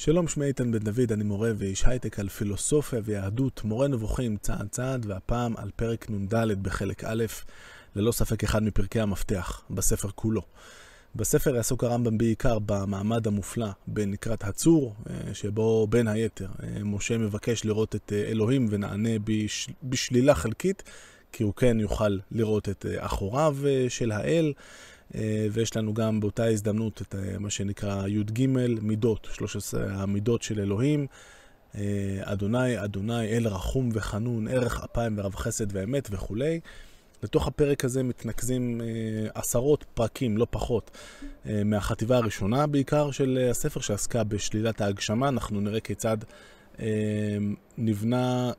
שלום, שמי איתן בן דוד, אני מורה ואיש הייטק על פילוסופיה ויהדות, מורה נבוכים צעד צעד, והפעם על פרק נ"ד בחלק א', ללא ספק אחד מפרקי המפתח, בספר כולו. בספר יעסוק הרמב"ם בעיקר במעמד המופלא בנקרת הצור, אה, שבו בין היתר אה, משה מבקש לראות את אה, אלוהים ונענה בש... בשלילה חלקית, כי הוא כן יוכל לראות את אחוריו של האל. ויש לנו גם באותה הזדמנות את מה שנקרא י"ג מידות, 13 המידות של אלוהים. אדוני, אדוני, אל רחום וחנון, ערך אפיים ורב חסד ואמת וכולי. לתוך הפרק הזה מתנקזים אה, עשרות פרקים, לא פחות, אה, מהחטיבה הראשונה בעיקר של אה, הספר שעסקה בשלילת ההגשמה. אנחנו נראה כיצד אה, נבנה,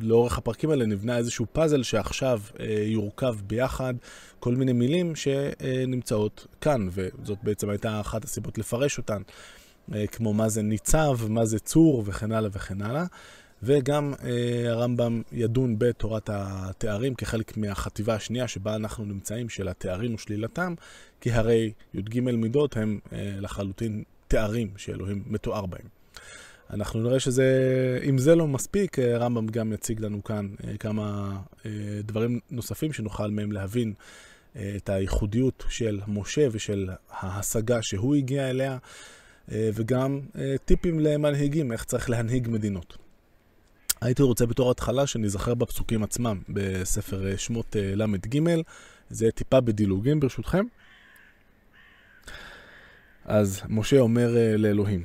לאורך הפרקים האלה נבנה איזשהו פאזל שעכשיו אה, יורכב ביחד כל מיני מילים שנמצאות כאן, וזאת בעצם הייתה אחת הסיבות לפרש אותן, אה, כמו מה זה ניצב, מה זה צור וכן הלאה וכן הלאה. וגם אה, הרמב"ם ידון בתורת התארים כחלק מהחטיבה השנייה שבה אנחנו נמצאים, של התארים ושלילתם, כי הרי י"ג מידות הם אה, לחלוטין תארים שאלוהים מתואר בהם. אנחנו נראה שזה, אם זה לא מספיק, אה, הרמב"ם גם יציג לנו כאן אה, כמה אה, דברים נוספים שנוכל מהם להבין את הייחודיות של משה ושל ההשגה שהוא הגיע אליה, וגם טיפים למנהיגים, איך צריך להנהיג מדינות. הייתי רוצה בתור התחלה שנזכר בפסוקים עצמם בספר שמות ל"ג, זה טיפה בדילוגים ברשותכם. אז משה אומר לאלוהים,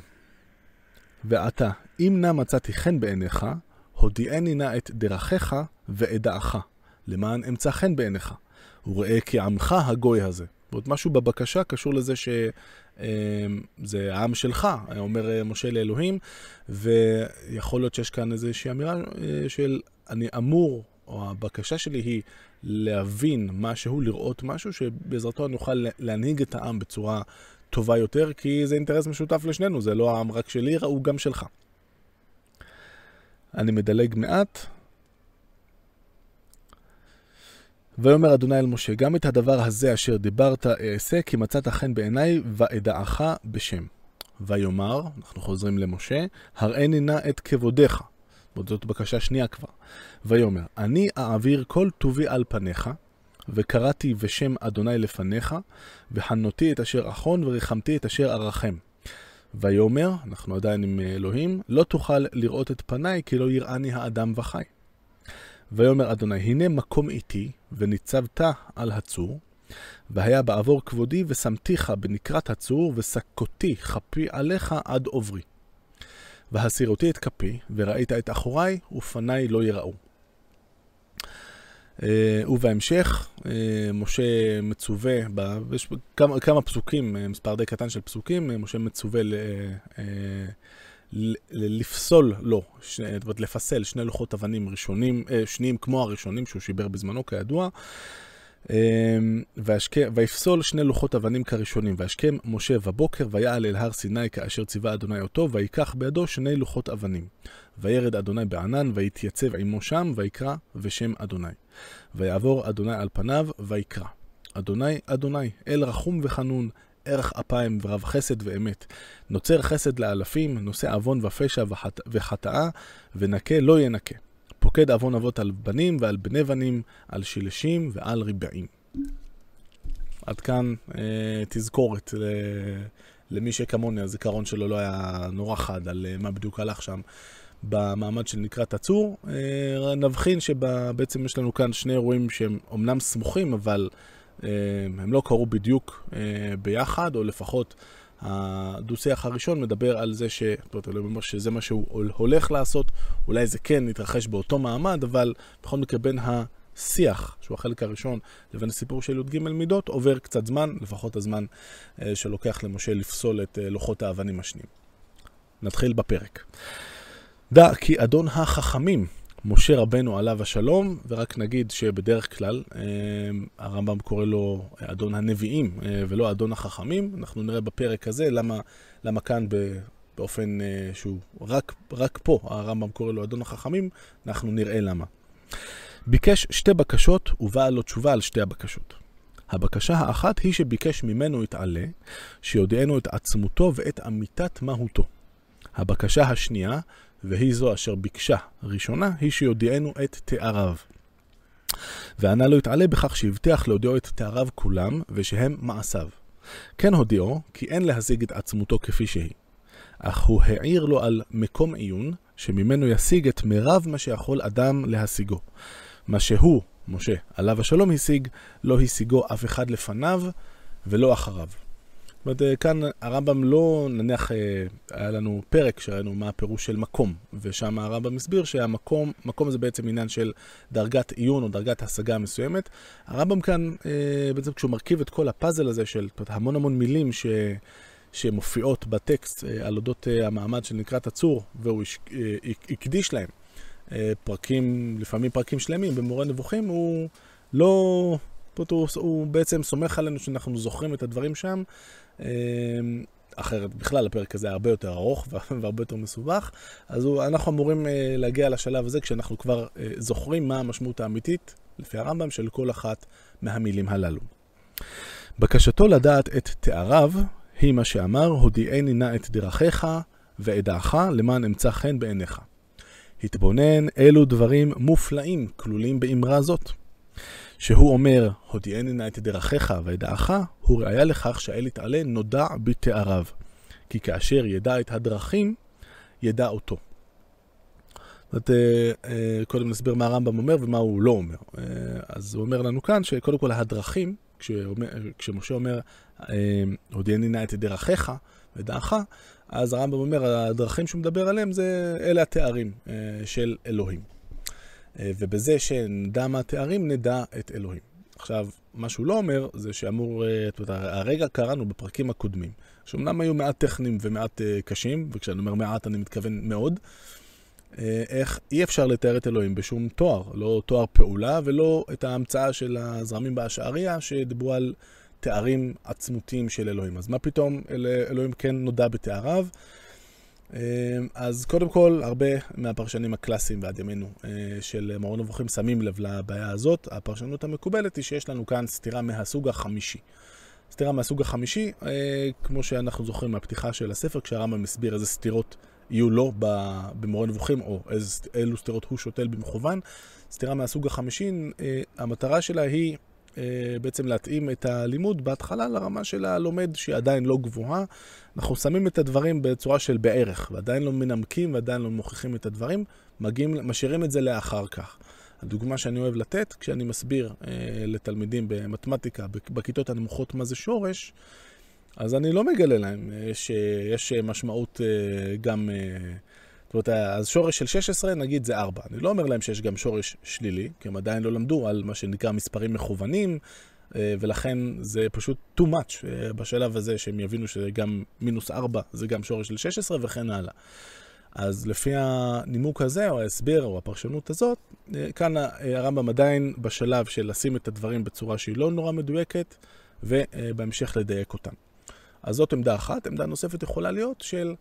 ועתה, אם נא מצאתי חן בעיניך, הודיעני נא את דרכיך ואדעך, למען אמצא חן בעיניך, וראה כי עמך הגוי הזה. ועוד משהו בבקשה קשור לזה ש... אמ, העם שלך, אומר אה, משה לאלוהים, ויכול להיות שיש כאן איזושהי אמירה אה, של אני אמור, או הבקשה שלי היא להבין משהו, לראות משהו, שבעזרתו אני אוכל להנהיג את העם בצורה טובה יותר, כי זה אינטרס משותף לשנינו, זה לא העם רק שלי, הוא גם שלך. אני מדלג מעט, ויאמר אדוני אל משה, גם את הדבר הזה אשר דיברת אעשה, כי מצאת חן בעיניי, ואדעך בשם. ויאמר, אנחנו חוזרים למשה, הראני נא את כבודיך. זאת בקשה שנייה כבר. ויאמר, אני אעביר כל טובי על פניך, וקראתי בשם אדוני לפניך, וחנותי את אשר אחון, וריחמתי את אשר ארחם. ויאמר, אנחנו עדיין עם אלוהים, לא תוכל לראות את פניי, כי לא יראני האדם וחי. ויאמר אדוני, הנה מקום איתי, וניצבת על הצור, והיה בעבור כבודי, ושמתיך בנקרת הצור, ושקותי כפי עליך עד עוברי. והסירותי את כפי, וראית את אחוריי, ופניי לא יראו. אה, ובהמשך, אה, משה מצווה, יש כמה, כמה פסוקים, אה, מספר די קטן של פסוקים, משה מצווה לפסול לו, זאת אומרת לפסל שני לוחות אבנים ראשונים, שניים כמו הראשונים שהוא שיבר בזמנו כידוע. אמ, ויפסול שני לוחות אבנים כראשונים, וישכם משה בבוקר, ויעל אל הר סיני כאשר ציווה אדוני אותו, ויקח בידו שני לוחות אבנים. וירד אדוני בענן, ויתייצב עמו שם, ויקרא בשם אדוני. ויעבור אדוני על פניו, ויקרא. אדוני, אדוני, אל רחום וחנון, ערך אפיים ורב חסד ואמת. נוצר חסד לאלפים, נושא עוון ופשע וחט... וחטאה, ונקה לא ינקה. פוקד עוון אבות על בנים ועל בני בנים, על שילשים ועל ריבעים. עד כאן אה, תזכורת ל... למי שכמוני, הזיכרון שלו לא היה נורא חד על אה, מה בדיוק הלך שם במעמד של נקרת הצור. אה, נבחין שבעצם יש לנו כאן שני אירועים שהם אומנם סמוכים, אבל אה, הם לא קרו בדיוק אה, ביחד, או לפחות הדו-שיח הראשון מדבר על זה ש... זאת אומרת, שזה מה שהוא הולך לעשות, אולי זה כן יתרחש באותו מעמד, אבל בכל מקרה בין השיח, שהוא החלק הראשון, לבין הסיפור של י"ג מידות, עובר קצת זמן, לפחות הזמן שלוקח למשה לפסול את לוחות האבנים השניים. נתחיל בפרק. דע כי אדון החכמים משה רבנו עליו השלום, ורק נגיד שבדרך כלל אה, הרמב"ם קורא לו אדון הנביאים אה, ולא אדון החכמים. אנחנו נראה בפרק הזה למה, למה כאן באופן אה, שהוא רק, רק פה הרמב"ם קורא לו אדון החכמים, אנחנו נראה למה. ביקש שתי בקשות ובאה לו תשובה על שתי הבקשות. הבקשה האחת היא שביקש ממנו יתעלה, שיודיענו את עצמותו ואת אמיתת מהותו. הבקשה השנייה, והיא זו אשר ביקשה ראשונה, היא שיודיענו את תאריו. וענה לא יתעלה בכך שהבטיח להודיעו את תאריו כולם, ושהם מעשיו. כן הודיעו, כי אין להשיג את עצמותו כפי שהיא. אך הוא העיר לו על מקום עיון, שממנו ישיג את מירב מה שיכול אדם להשיגו. מה שהוא, משה, עליו השלום השיג, לא השיגו אף אחד לפניו ולא אחריו. זאת אומרת, אה, כאן הרמב"ם לא, נניח, אה, היה לנו פרק שראינו מה הפירוש של מקום, ושם הרמב"ם הסביר שהמקום, מקום זה בעצם עניין של דרגת עיון או דרגת השגה מסוימת. הרמב"ם כאן, אה, בעצם כשהוא מרכיב את כל הפאזל הזה של המון המון מילים ש... שמופיעות בטקסט על אודות המעמד של נקרת הצור, והוא הקדיש להם פרקים, לפעמים פרקים שלמים במורה נבוכים, הוא לא... הוא, הוא בעצם סומך עלינו שאנחנו זוכרים את הדברים שם, אמ, אחרת בכלל הפרק הזה הרבה יותר ארוך והרבה יותר מסובך, אז הוא, אנחנו אמורים אה, להגיע לשלב הזה כשאנחנו כבר אה, זוכרים מה המשמעות האמיתית, לפי הרמב"ם, של כל אחת מהמילים הללו. בקשתו לדעת את תאריו היא מה שאמר, הודיעני נא את דרכיך ואדעך למען אמצא חן בעיניך. התבונן אילו דברים מופלאים כלולים באמרה זאת. שהוא אומר, הודיעני נא את דרכיך וידעך, הוא ראיה לכך שהאל יתעלה נודע בתאריו. כי כאשר ידע את הדרכים, ידע אותו. זאת אה, אה, קודם נסביר מה הרמב"ם אומר ומה הוא לא אומר. אה, אז הוא אומר לנו כאן שקודם כל הדרכים, כשמשה אומר, הודיעני נא את דרכיך ודעך, אז הרמב"ם אומר, הדרכים שהוא מדבר עליהם זה, אלה התארים של אלוהים. אה, ובזה שנדע מה התארים, נדע את אלוהים. עכשיו, מה שהוא לא אומר, זה שאמור, אה, את יודעת, הרגע קראנו בפרקים הקודמים, שאומנם היו מעט טכניים ומעט uh, קשים, וכשאני אומר מעט אני מתכוון מאוד, איך אי אפשר לתאר את אלוהים בשום תואר, לא תואר פעולה ולא את ההמצאה של הזרמים באשעריה, שדיברו על תארים עצמותיים של אלוהים. אז מה פתאום אל, אלוהים כן נודע בתאריו? אמ, אז קודם כל, הרבה מהפרשנים הקלאסיים ועד ימינו אה, של מרון נבוכים שמים לב לבעיה הזאת. הפרשנות המקובלת היא שיש לנו כאן סתירה מהסוג החמישי. סתירה מהסוג החמישי, אה, כמו שאנחנו זוכרים מהפתיחה של הספר, כשהרמב"ם מסביר איזה סתירות יהיו לו במורה נבוכים, או איזה, אילו סתירות הוא שותל במכוון. סתירה מהסוג החמישי, אה, המטרה שלה היא בעצם להתאים את הלימוד בהתחלה לרמה של הלומד שהיא עדיין לא גבוהה. אנחנו שמים את הדברים בצורה של בערך, ועדיין לא מנמקים ועדיין לא מוכיחים את הדברים, מגיעים, משאירים את זה לאחר כך. הדוגמה שאני אוהב לתת, כשאני מסביר אה, לתלמידים במתמטיקה, בכיתות הנמוכות מה זה שורש, אז אני לא מגלה להם אה, שיש משמעות אה, גם... אומרת, אז שורש של 16, נגיד זה 4. אני לא אומר להם שיש גם שורש שלילי, כי הם עדיין לא למדו על מה שנקרא מספרים מכוונים, אה, ולכן זה פשוט too much אה, בשלב הזה, שהם יבינו שגם מינוס 4 זה גם שורש של 16 וכן הלאה. אז לפי הנימוק הזה, או ההסבר, או הפרשנות הזאת, אה, כאן הרמב"ם עדיין בשלב של לשים את הדברים בצורה שהיא לא נורא מדויקת, ובהמשך לדייק אותם. אז זאת עמדה אחת. עמדה נוספת יכולה להיות של...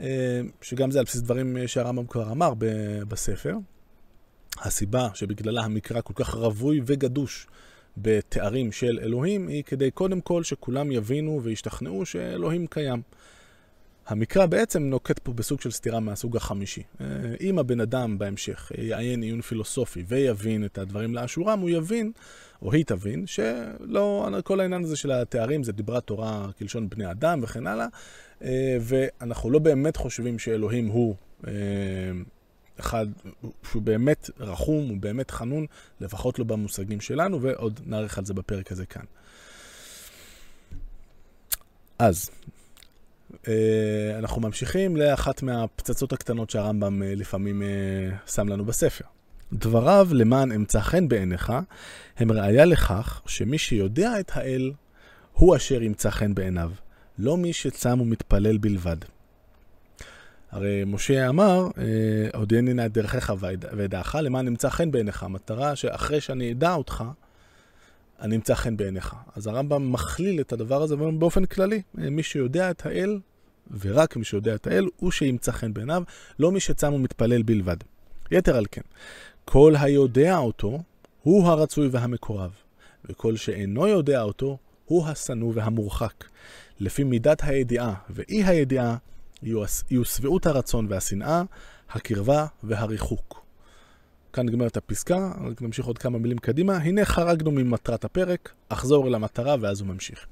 אה, שגם זה על בסיס דברים אה, שהרמב"ם כבר אמר בספר. הסיבה שבגללה המקרא כל כך רווי וגדוש בתארים של אלוהים, היא כדי קודם כל שכולם יבינו וישתכנעו שאלוהים קיים. המקרא בעצם נוקט פה בסוג של סתירה מהסוג החמישי. אה, אם הבן אדם בהמשך יעיין עיון פילוסופי ויבין את הדברים לאשורם, הוא יבין, או היא תבין, שלא, כל העניין הזה של התארים זה דיברת תורה כלשון בני אדם וכן הלאה, אה, ואנחנו לא באמת חושבים שאלוהים הוא אה, אחד, שהוא באמת רחום, הוא באמת חנון, לפחות לא במושגים שלנו, ועוד נאריך על זה בפרק הזה כאן. אז, אנחנו ממשיכים לאחת מהפצצות הקטנות שהרמב"ם לפעמים שם לנו בספר. דבריו למען אמצא חן בעיניך, הם ראיה לכך שמי שיודע את האל, הוא אשר ימצא חן בעיניו. לא מי שצם ומתפלל בלבד. הרי משה אמר, אה, הודיעני נא את דרכיך וידעך, למען נמצא חן בעיניך. המטרה שאחרי שאני אדע אותך, אני אמצא חן בעיניך. אז הרמב"ם מכליל את הדבר הזה באופן כללי. מי שיודע את האל, ורק מי שיודע את האל, הוא שימצא חן בעיניו, לא מי שצם ומתפלל בלבד. יתר על כן, כל היודע אותו, הוא הרצוי והמקורב, וכל שאינו יודע אותו, הוא השנוא והמורחק. לפי מידת הידיעה ואי הידיעה, יהיו שביעות הרצון והשנאה, הקרבה והריחוק. כאן נגמרת הפסקה, רק נמשיך עוד כמה מילים קדימה. הנה חרגנו ממטרת הפרק, אחזור אל המטרה ואז הוא ממשיך.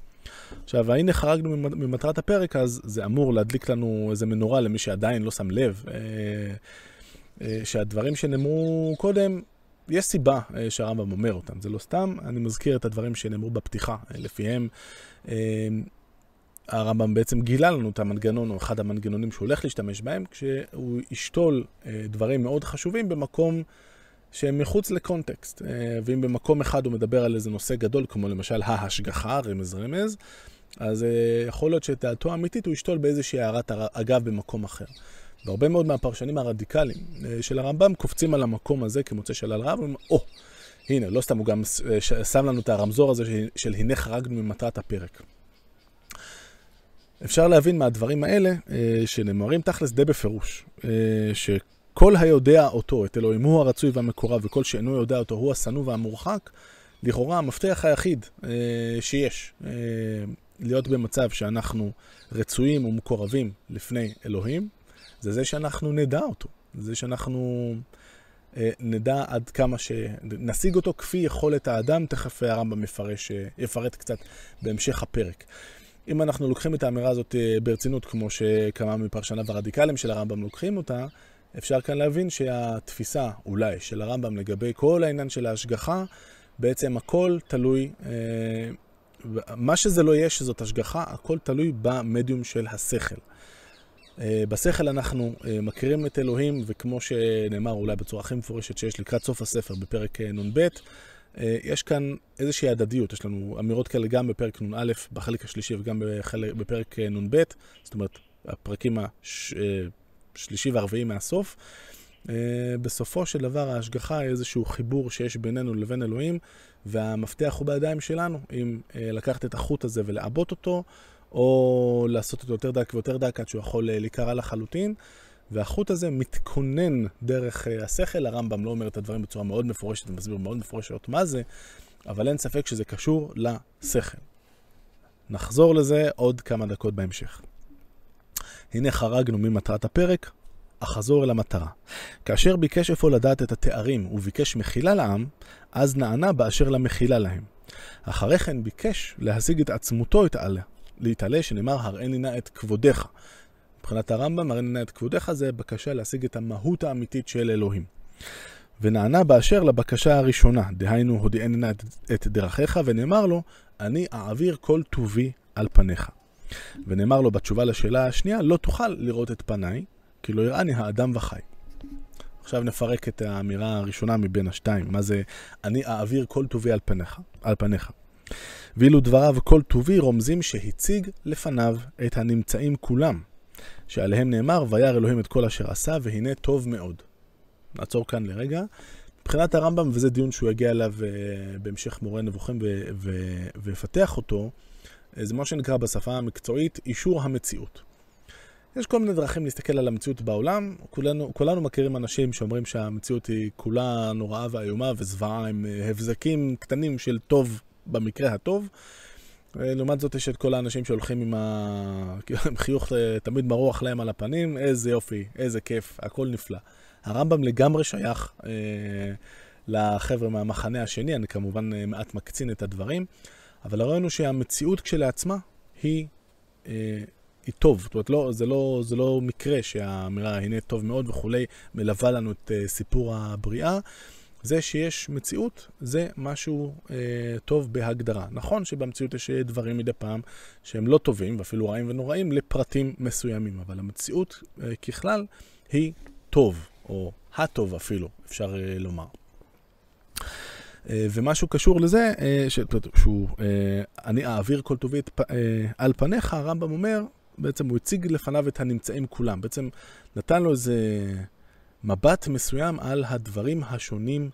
עכשיו, הנה חרגנו ממטרת הפרק, אז זה אמור להדליק לנו איזה מנורה למי שעדיין לא שם לב, אה, אה, שהדברים שנאמרו קודם, יש סיבה אה, שהרמב"ם אומר אותם, זה לא סתם. אני מזכיר את הדברים שנאמרו בפתיחה, לפיהם הרמב"ם בעצם גילה לנו את המנגנון, או אחד המנגנונים שהוא הולך להשתמש בהם, כשהוא ישתול דברים מאוד חשובים במקום שהם מחוץ לקונטקסט. ואם במקום אחד הוא מדבר על איזה נושא גדול, כמו למשל ההשגחה, רמז רמז, אז יכול להיות שאת דעתו האמיתית הוא ישתול באיזושהי הערת אגב במקום אחר. והרבה מאוד מהפרשנים הרדיקליים אה, של הרמב"ם קופצים על המקום הזה כמוצא שלל רב, ואומרים, או, oh, הנה, לא סתם הוא גם אה, שם לנו את הרמזור הזה של הנה חרגנו ממטרת הפרק. אפשר להבין מהדברים האלה, אה, שנאמרים תכלס די בפירוש, שכל היודע אותו, את אלוהים הוא הרצוי והמקורב, וכל שאינו יודע אותו הוא השנוא והמורחק, לכאורה המפתח היחיד שיש להיות במצב שאנחנו רצויים ומקורבים לפני אלוהים, זה זה שאנחנו נדע אותו. זה שאנחנו אה, נדע עד כמה ש... נשיג אותו כפי יכולת האדם, תכף הרמב"ם יפרש, אה, יפרט קצת בהמשך הפרק. אם אנחנו לוקחים את האמירה הזאת אה, ברצינות, כמו שכמה מפרשניו הרדיקליים של הרמב"ם לוקחים אותה, אפשר כאן להבין שהתפיסה, אולי, של הרמב"ם לגבי כל העניין של ההשגחה, בעצם הכל תלוי, מה שזה לא יהיה שזאת השגחה, הכל תלוי במדיום של השכל. אה, בשכל אנחנו אה, מכירים את אלוהים, וכמו שנאמר אולי בצורה הכי מפורשת שיש לקראת סוף הספר בפרק אה, נ"ב, יש כאן איזושהי הדדיות, יש לנו אמירות כאלה גם בפרק נ"א, בחלק השלישי וגם בחלק, בפרק נ"ב, זאת אומרת, הפרקים השלישי והרביעי מהסוף. בסופו של דבר ההשגחה היא איזשהו חיבור שיש בינינו לבין אלוהים, והמפתח הוא בידיים שלנו, אם לקחת את החוט הזה ולעבות אותו, או לעשות אותו יותר דק ויותר דק עד שהוא יכול אה, להיקרע לחלוטין. והחוט הזה מתכונן דרך אה, השכל, הרמב"ם לא אומר את הדברים בצורה מאוד מפורשת, ומסביר מאוד מפורשת מה זה, אבל אין ספק שזה קשור לשכל. נחזור לזה עוד כמה דקות בהמשך. הנה חרגנו ממטרת הפרק, אחזור אל המטרה. כאשר ביקש אפוא לדעת את התארים וביקש מחילה לעם, אז נענה באשר למחילה להם. אחרי כן ביקש להשיג את עצמותו את עליה, להתעלה, שנאמר, הראני נא את כבודך. מבחינת הרמב"ם, הראני נא את כבודך זה בקשה להשיג את המהות האמיתית של אלוהים. ונענה באשר לבקשה הראשונה, דהיינו, הודיעני נא את דרכיך, ונאמר לו, אני אעביר כל טובי על פניך. ונאמר לו בתשובה לשאלה השנייה, לא תוכל לראות את פניי, כי לא יראני האדם וחי. עכשיו נפרק את האמירה הראשונה מבין השתיים, מה זה אני אעביר כל טובי על פניך. על פניך. ואילו דבריו כל טובי רומזים שהציג לפניו את הנמצאים כולם, שעליהם נאמר, וירא אלוהים את כל אשר עשה, והנה טוב מאוד. נעצור כאן לרגע. מבחינת הרמב"ם, וזה דיון שהוא יגיע אליו uh, בהמשך מורה נבוכים ויפתח אותו, uh, זה מה שנקרא בשפה המקצועית אישור המציאות. יש כל מיני דרכים להסתכל על המציאות בעולם. כולנו, כולנו מכירים אנשים שאומרים שהמציאות היא כולה נוראה ואיומה וזוועה עם uh, הבזקים קטנים של טוב במקרה הטוב. אה, לעומת זאת יש את כל האנשים שהולכים עם החיוך אה, תמיד מרוח להם על הפנים, איזה יופי, איזה כיף, הכל נפלא. הרמב"ם לגמרי שייך אה, לחבר'ה מהמחנה השני, אני כמובן אה, מעט מקצין את הדברים, אבל הרעיון הוא שהמציאות כשלעצמה היא, אה, היא טוב. זאת אומרת, לא, זה, לא, זה לא מקרה שהאמירה הנה טוב מאוד וכולי מלווה לנו את אה, סיפור הבריאה. זה שיש מציאות, זה משהו אה, טוב בהגדרה. נכון שבמציאות יש דברים מדי פעם שהם לא טובים, ואפילו רעים ונוראים, לפרטים מסוימים, אבל המציאות אה, ככלל היא טוב, או הטוב אפילו, אפשר אה, לומר. אה, ומשהו קשור לזה, אה, ש... שהוא, אה, אני אעביר כל טובי אה, על פניך, הרמב"ם אומר, בעצם הוא הציג לפניו את הנמצאים כולם. בעצם נתן לו איזה... מבט מסוים על הדברים השונים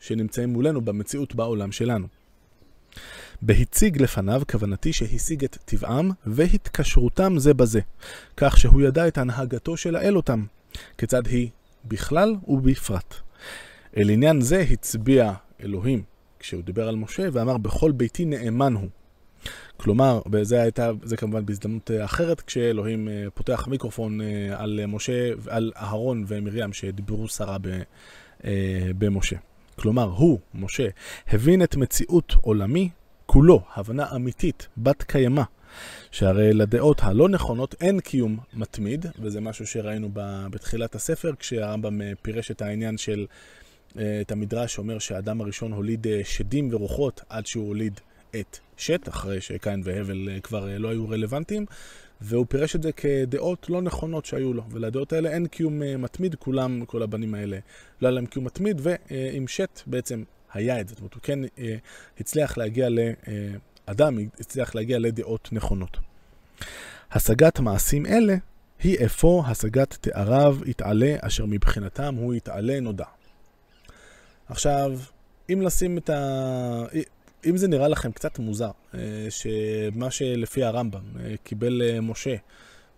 שנמצאים מולנו במציאות בעולם שלנו. בהציג לפניו, כוונתי שהשיג את טבעם והתקשרותם זה בזה, כך שהוא ידע את הנהגתו של האל אותם, כיצד היא בכלל ובפרט. אל עניין זה הצביע אלוהים כשהוא דיבר על משה ואמר, בכל ביתי נאמן הוא. כלומר, וזה הייתה, זה כמובן בהזדמנות אחרת, כשאלוהים פותח מיקרופון על משה, על אהרון ומרים שדיברו שרה במשה. כלומר, הוא, משה, הבין את מציאות עולמי כולו, הבנה אמיתית, בת קיימא, שהרי לדעות הלא נכונות אין קיום מתמיד, וזה משהו שראינו בתחילת הספר, כשהרמב"ם אה, פירש את העניין של, אה, את המדרש שאומר שהאדם הראשון הוליד אה, שדים ורוחות עד שהוא הוליד את שת, אחרי שקין והבל כבר לא היו רלוונטיים, והוא פירש את זה כדעות לא נכונות שהיו לו, ולדעות האלה אין קיום מתמיד, כולם, כל הבנים האלה, לא היה להם קיום מתמיד, ועם שת בעצם היה את זה. זאת אומרת, הוא כן הצליח להגיע ל... אדם הצליח להגיע לדעות נכונות. השגת מעשים אלה היא אפוא השגת תאריו יתעלה, אשר מבחינתם הוא יתעלה נודע. עכשיו, אם לשים את ה... אם זה נראה לכם קצת מוזר, אה, שמה שלפי הרמב"ם אה, קיבל אה, משה,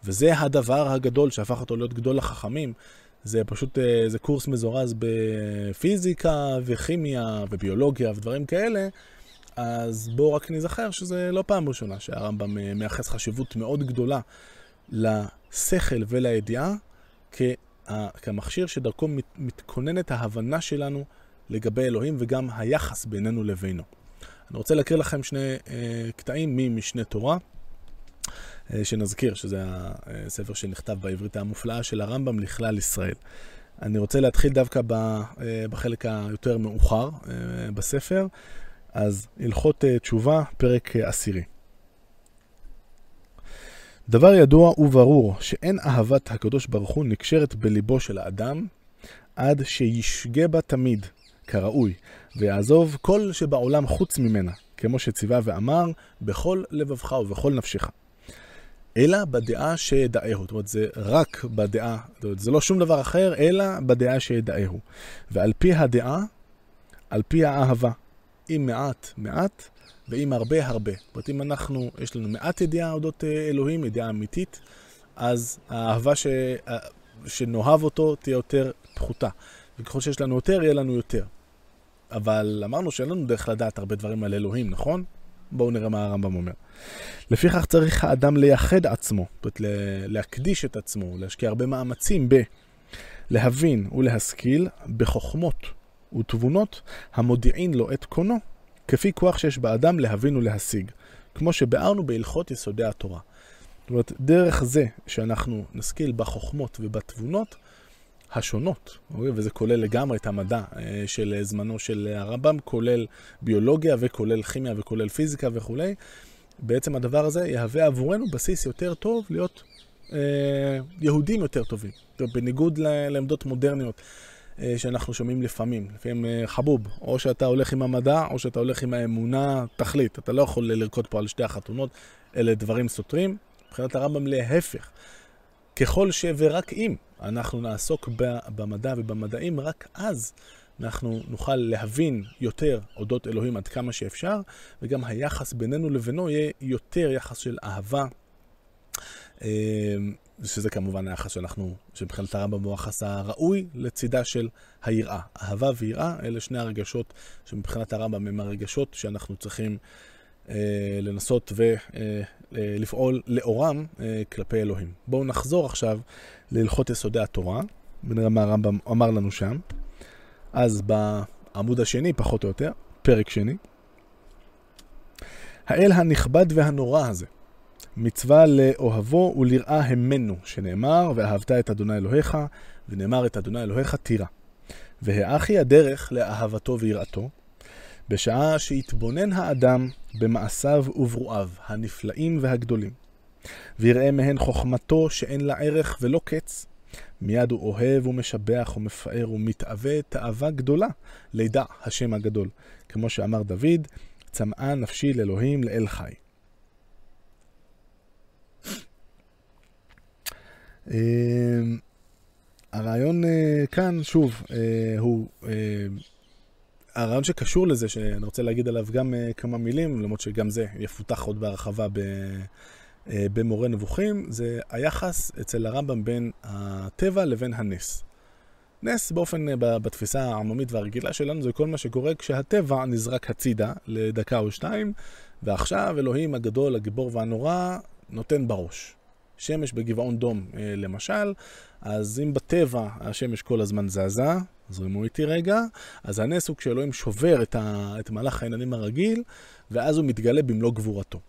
וזה הדבר הגדול שהפך אותו להיות גדול החכמים, זה פשוט, זה קורס מזורז בפיזיקה וכימיה וביולוגיה ודברים כאלה, אז בואו רק נזכר שזה לא פעם ראשונה שהרמב"ם מייחס חשיבות מאוד גדולה לשכל ולידיעה כמכשיר שדרכו מתכוננת ההבנה שלנו לגבי אלוהים וגם היחס בינינו לבינו. אני רוצה להקריא לכם שני אה, קטעים ממשנה תורה, אה, שנזכיר שזה הספר שנכתב בעברית המופלאה של הרמב"ם לכלל ישראל. אני רוצה להתחיל דווקא בחלק היותר מאוחר בספר, אז הלכות אה, תשובה, פרק אה, עשירי. דבר ידוע וברור שאין אהבת הקדוש ברוך הוא נקשרת בליבו של האדם עד שישגה בה תמיד, כראוי, ויעזוב כל שבעולם חוץ ממנה, כמו שציווה ואמר, בכל לבבך ובכל נפשך. אלא בדעה שידעהו. זאת אומרת, זה רק בדעה, זאת אומרת, זה לא שום דבר אחר, אלא בדעה שידעהו. ועל פי הדעה, על פי האהבה. אם מעט, מעט, ואם הרבה, הרבה. זאת אומרת, אם אנחנו, יש לנו מעט ידיעה אודות אה, אלוהים, ידיעה אמיתית, אז האהבה ש... אה, שנאהב אותו תהיה יותר פחותה. וככל שיש לנו יותר, יהיה לנו יותר. אבל אמרנו שאין לנו דרך לדעת הרבה דברים על אלוהים, נכון? בואו נראה מה הרמב"ם אומר. לפיכך צריך האדם לייחד עצמו, זאת אומרת להקדיש את עצמו, להשקיע הרבה מאמצים ב... להבין ולהשכיל בחוכמות ותבונות המודיעין לו את קונו, כפי כוח שיש באדם להבין ולהשיג, כמו שביארנו בהלכות יסודי התורה. זאת אומרת, דרך זה שאנחנו נשכיל בחוכמות ובתבונות השונות, אוקיי? וזה כולל לגמרי את המדע אה, של זמנו של הרמב"ם, כולל ביולוגיה וכולל כימיה וכולל פיזיקה וכולי, בעצם הדבר הזה יהווה עבורנו בסיס יותר טוב להיות אה, יהודים יותר טובים, בניגוד לעמדות מודרניות. אה, שאנחנו שומעים לפעמים, לפעמים אה, חבוב, או שאתה הולך עם המדע, או שאתה הולך עם האמונה, תכלית. אתה לא יכול לרקוד פה על שתי החתונות, אלה דברים סותרים. מבחינת הרמב"ם להפך. ככל ש... ורק אם אנחנו נעסוק במדע ובמדעים, רק אז אנחנו נוכל להבין יותר אודות אלוהים עד כמה שאפשר, וגם היחס בינינו לבינו יהיה יותר יחס של אהבה. אה, שזה כמובן היחס שאנחנו, שמבחינת הרמב"ם הוא היחס הראוי לצידה של היראה. אהבה ויראה, אלה שני הרגשות שמבחינת הרמב"ם הם הרגשות שאנחנו צריכים אה, לנסות ולפעול אה, לאורם אה, כלפי אלוהים. בואו נחזור עכשיו להלכות יסודי התורה, ונראה מה הרמב"ם אמר לנו שם. אז בעמוד השני, פחות או יותר, פרק שני. האל הנכבד והנורא הזה, מצווה לאוהבו ולראה המנו, שנאמר, ואהבת את אדוני אלוהיך, ונאמר את אדוני אלוהיך תירא. והאחי הדרך לאהבתו ויראתו, בשעה שיתבונן האדם במעשיו וברואיו, הנפלאים והגדולים. ויראה מהן חוכמתו שאין לה ערך ולא קץ. מיד הוא אוהב ומשבח ומפאר ומתאווה תאווה גדולה לידע השם הגדול. כמו שאמר דוד, צמאה נפשי לאלוהים לאל חי. אמ, הרעיון אה, כאן, שוב, אה, הוא... הרעיון שקשור לזה, שאני רוצה להגיד עליו גם כמה מילים, למרות שגם זה יפותח עוד בהרחבה ב, במורה נבוכים, זה היחס אצל הרמב"ם בין הטבע לבין הנס. נס באופן, בתפיסה העממית והרגילה שלנו, זה כל מה שקורה כשהטבע נזרק הצידה לדקה או שתיים, ועכשיו אלוהים הגדול, הגיבור והנורא, נותן בראש. שמש בגבעון דום, למשל, אז אם בטבע השמש כל הזמן זזה, זרימו איתי רגע, אז הנס הוא כשאלוהים שובר את, ה, את מהלך העניינים הרגיל, ואז הוא מתגלה במלוא גבורתו.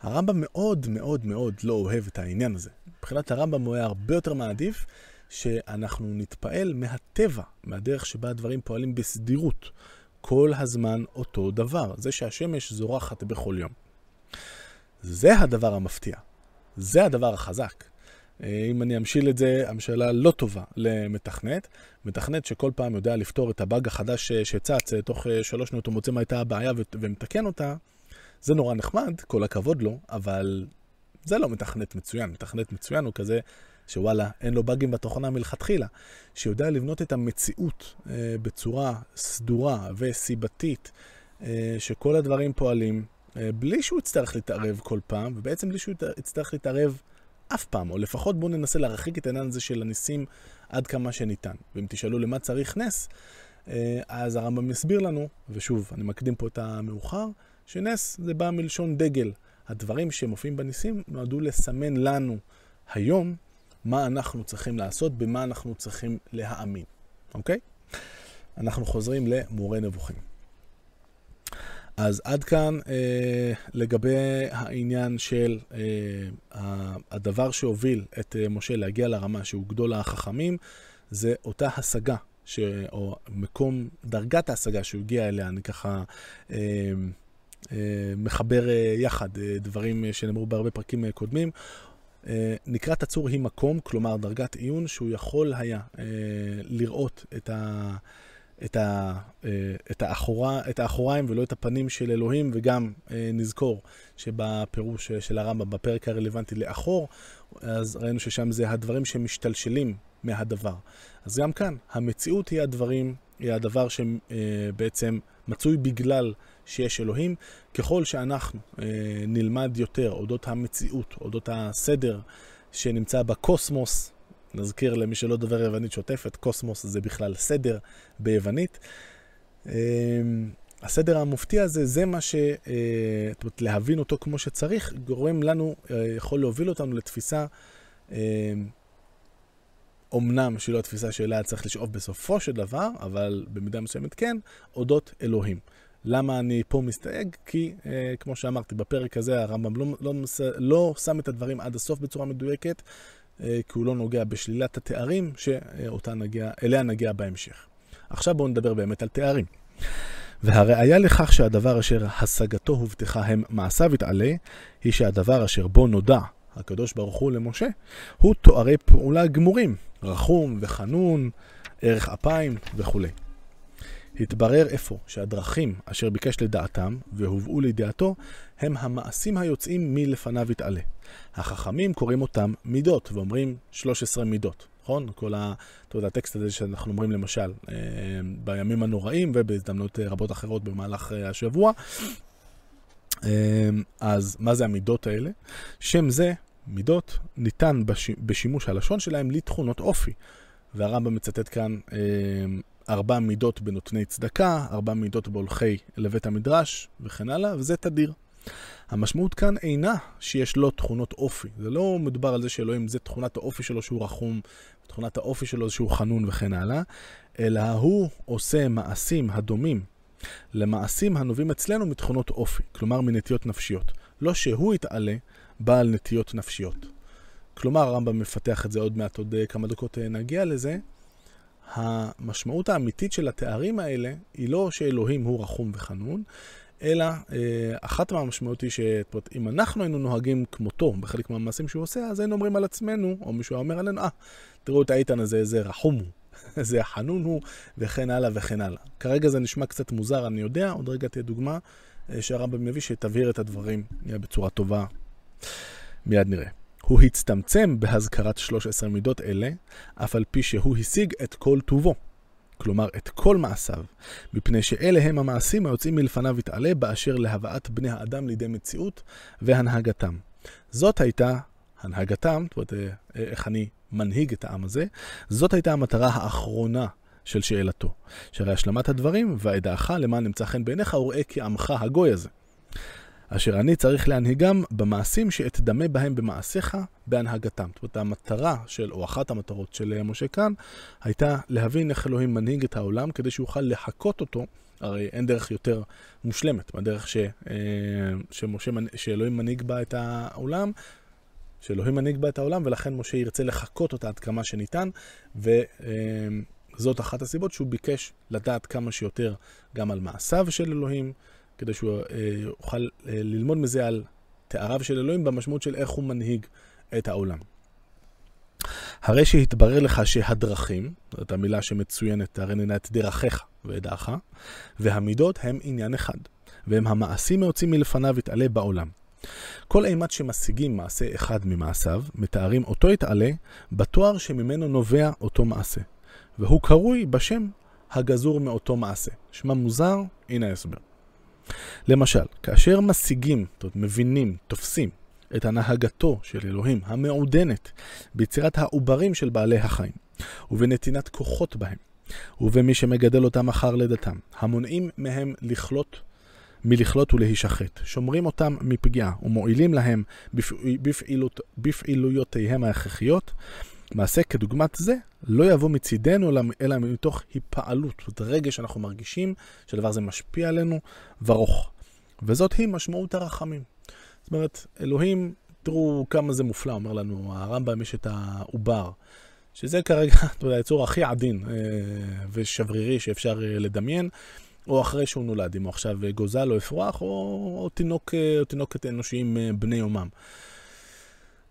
הרמב"ם מאוד מאוד מאוד לא אוהב את העניין הזה. מבחינת הרמב"ם הוא היה הרבה יותר מעדיף שאנחנו נתפעל מהטבע, מהדרך שבה הדברים פועלים בסדירות. כל הזמן אותו דבר. זה שהשמש זורחת בכל יום. זה הדבר המפתיע. זה הדבר החזק. אה, אם אני אמשיל את זה, המשלה לא טובה למתכנת. מתכנת שכל פעם יודע לפתור את הבאג החדש שצץ, אה, תוך אה, שלוש שניות הוא מוצא מה הייתה הבעיה ומתקן אותה, זה נורא נחמד, כל הכבוד לו, אבל זה לא מתכנת מצוין. מתכנת מצוין הוא כזה שוואלה, אין לו באגים בתוכנה מלכתחילה, שיודע לבנות את המציאות אה, בצורה סדורה וסיבתית, אה, שכל הדברים פועלים אה, בלי שהוא יצטרך להתערב כל פעם, ובעצם בלי שהוא יצטרך להתערב אף פעם, או לפחות בואו ננסה להרחיק את העניין הזה של הניסים עד כמה שניתן. ואם תשאלו למה צריך נס, אה, אז הרמב"ם יסביר לנו, ושוב, אני מקדים פה את המאוחר, שנס זה בא מלשון דגל. הדברים שמופיעים בניסים נועדו לסמן לנו היום מה אנחנו צריכים לעשות, במה אנחנו צריכים להאמין, אוקיי? אנחנו חוזרים למורה נבוכים. אז עד כאן אה, לגבי העניין של אה, הדבר שהוביל את אה, משה להגיע לרמה שהוא גדול החכמים, זה אותה השגה, ש, או מקום, דרגת ההשגה שהוא הגיע אליה, אני ככה אה, אה, מחבר אה, יחד אה, דברים שנאמרו בהרבה פרקים קודמים. נקרת הצור היא מקום, כלומר דרגת עיון, שהוא יכול היה לראות את, ה, את, ה, אה, את, האחורה, את האחוריים ולא את הפנים של אלוהים, וגם נזכור שבפירוש של הרמב"ם, בפרק הרלוונטי לאחור, אז ראינו ששם זה הדברים שמשתלשלים מהדבר. אז גם כאן, המציאות היא הדברים, היא הדבר שבעצם מצוי בגלל שיש אלוהים, ככל שאנחנו אה, נלמד יותר אודות המציאות, אודות הסדר שנמצא בקוסמוס, נזכיר למי שלא דובר יוונית שוטפת, קוסמוס זה בכלל סדר ביוונית. אה, הסדר המופתי הזה, זה מה ש... אה, זאת אומרת, להבין אותו כמו שצריך, גורם לנו, אה, יכול להוביל אותנו לתפיסה, אומנם שהיא לא התפיסה שאליה צריך לשאוף בסופו של דבר, אבל במידה מסוימת כן, אודות אלוהים. למה אני פה מסתייג? כי, אה, כמו שאמרתי, בפרק הזה הרמב"ם לא, לא, לא שם את הדברים עד הסוף בצורה מדויקת, כי הוא לא נוגע בשלילת התארים, נגיע, אליה נגיע בהמשך. עכשיו בואו נדבר באמת על תארים. והראיה לכך שהדבר אשר השגתו הובטחה הם מעשיו יתעלה, היא שהדבר אשר בו נודע הקדוש ברוך הוא למשה, הוא תוארי פעולה גמורים, רחום וחנון, ערך אפיים וכולי. התברר אפוא שהדרכים אשר ביקש לדעתם והובאו לידיעתו הם המעשים היוצאים מלפניו יתעלה. החכמים קוראים אותם מידות ואומרים 13 מידות, נכון? כל ה... אתה יודע, הטקסט הזה שאנחנו אומרים למשל אה, בימים הנוראים ובהזדמנות רבות אחרות במהלך אה, השבוע. אה, אז מה זה המידות האלה? שם זה, מידות, ניתן בשימוש הלשון שלהם לתכונות אופי. והרמב"ם מצטט כאן ארבע מידות בנותני צדקה, ארבע מידות בהולכי לבית המדרש וכן הלאה, וזה תדיר. המשמעות כאן אינה שיש לו תכונות אופי. זה לא מדובר על זה שאלוהים זה תכונת האופי שלו שהוא רחום, תכונת האופי שלו שהוא חנון וכן הלאה, אלא הוא עושה מעשים הדומים למעשים הנובעים אצלנו מתכונות אופי, כלומר מנטיות נפשיות. לא שהוא יתעלה בעל נטיות נפשיות. כלומר, הרמב"ם מפתח את זה עוד מעט, עוד כמה דקות נגיע לזה. המשמעות האמיתית של התארים האלה היא לא שאלוהים הוא רחום וחנון, אלא אה, אחת מהמשמעות היא שאם אנחנו היינו נוהגים כמותו בחלק מהמעשים שהוא עושה, אז היינו אומרים על עצמנו, או מישהו היה אומר עלינו, אה, תראו את האיתן הזה, איזה רחום הוא, איזה חנון הוא, וכן הלאה וכן הלאה. כרגע זה נשמע קצת מוזר, אני יודע, עוד רגע תהיה דוגמה אה, שהרמב"ם מביא שתבהיר את הדברים בצורה טובה. מיד נראה. הוא הצטמצם בהזכרת 13 מידות אלה, אף על פי שהוא השיג את כל טובו, כלומר את כל מעשיו, מפני שאלה הם המעשים היוצאים מלפניו יתעלה באשר להבאת בני האדם לידי מציאות והנהגתם. זאת הייתה הנהגתם, זאת אומרת, איך אני מנהיג את העם הזה, זאת הייתה המטרה האחרונה של שאלתו. שהרי השלמת הדברים, ואדעך למען נמצא חן בעיניך, וראה כי עמך הגוי הזה. אשר אני צריך להנהיגם במעשים שאתדמה בהם במעשיך בהנהגתם. זאת אומרת, המטרה של, או אחת המטרות של משה כאן, הייתה להבין איך אלוהים מנהיג את העולם, כדי שיוכל לחקות אותו, הרי אין דרך יותר מושלמת מהדרך ש, אה, שמשה, שאלוהים מנהיג בה את העולם, שאלוהים מנהיג בה את העולם, ולכן משה ירצה לחקות אותה עד כמה שניתן, וזאת אחת הסיבות שהוא ביקש לדעת כמה שיותר גם על מעשיו של אלוהים, כדי שהוא אה, יוכל אה, ללמוד מזה על תאריו של אלוהים במשמעות של איך הוא מנהיג את העולם. הרי שהתברר לך שהדרכים, זאת המילה שמצוינת, הרי ננה את דרכיך ודעך, והמידות הם עניין אחד, והם המעשים היוצאים מלפניו יתעלה בעולם. כל אימת שמשיגים מעשה אחד ממעשיו, מתארים אותו יתעלה בתואר שממנו נובע אותו מעשה, והוא קרוי בשם הגזור מאותו מעשה. שמע מוזר, הנה ההסבר. למשל, כאשר משיגים, זאת אומרת, מבינים, תופסים את הנהגתו של אלוהים המעודנת ביצירת העוברים של בעלי החיים, ובנתינת כוחות בהם, ובמי שמגדל אותם אחר לידתם, המונעים מהם לכלות מלכלות ולהישחט, שומרים אותם מפגיעה ומועילים להם בפעילות, בפעילויותיהם ההכרחיות, מעשה כדוגמת זה לא יבוא מצידנו אלא מתוך היפעלות, זאת רגע שאנחנו מרגישים שהדבר הזה משפיע עלינו ורוך. וזאת היא משמעות הרחמים. זאת אומרת, אלוהים, תראו כמה זה מופלא, אומר לנו, הרמב"ם יש את העובר, שזה כרגע היצור הכי עדין אה, ושברירי שאפשר אה, לדמיין. או אחרי שהוא נולד, אם הוא עכשיו גוזל או אפרוח, או, או תינוק, או תינוקת אנושיים אה, בני יומם.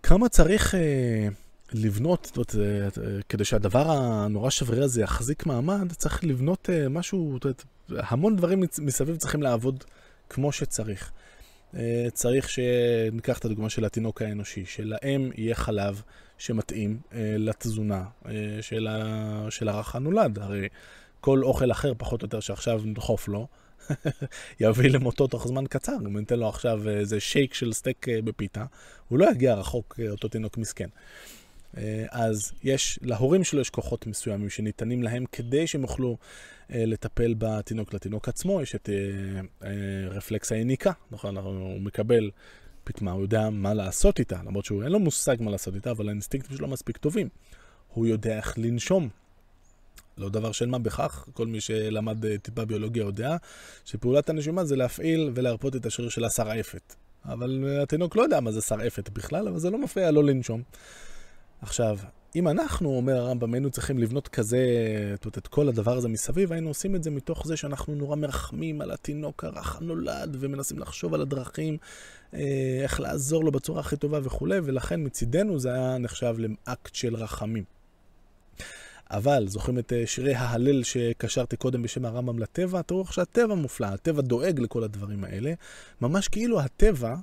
כמה צריך אה, לבנות, זאת אומרת, אה, כדי שהדבר הנורא שברירי הזה יחזיק מעמד, צריך לבנות אה, משהו, זאת אומרת, המון דברים מסביב צריכים לעבוד כמו שצריך. אה, צריך שניקח את הדוגמה של התינוק האנושי, שלאם יהיה חלב שמתאים אה, לתזונה אה, של, ה, של הרך הנולד. הרי כל אוכל אחר, פחות או יותר, שעכשיו נדחוף לו, יביא למותו תוך זמן קצר. אם ניתן לו עכשיו איזה שייק של סטייק אה, בפיתה, הוא לא יגיע רחוק, אה, אותו תינוק מסכן. אה, אז יש, להורים שלו יש כוחות מסוימים שניתנים להם כדי שהם יוכלו לטפל בתינוק. לתינוק עצמו יש את רפלקס היניקה, נכון? הוא מקבל פטמה, הוא יודע מה לעשות איתה, למרות שהוא אין לו מושג מה לעשות איתה, אבל האינסטינקטים שלו מספיק טובים. הוא יודע איך לנשום, לא דבר של מה בכך, כל מי שלמד אה, טיפה ביולוגיה יודע שפעולת הנשימה זה להפעיל ולהרפות את השריר של השרעפת. אבל אה, התינוק לא יודע מה זה שרעפת בכלל, אבל זה לא מפריע לו לנשום. עכשיו, אם אנחנו, אומר הרמב"ם, היינו צריכים לבנות כזה, את כל הדבר הזה מסביב, היינו עושים את זה מתוך זה שאנחנו נורא מרחמים על התינוק הרך הנולד, ומנסים לחשוב על הדרכים, אה, איך לעזור לו בצורה הכי טובה וכולי, ולכן מצידנו זה היה נחשב לאקט של רחמים. אבל זוכרים את אה, שירי ההלל שקשרתי קודם בשם הרמב"ם לטבע? תראו איך שהטבע מופלא, הטבע דואג לכל הדברים האלה. ממש כאילו הטבע,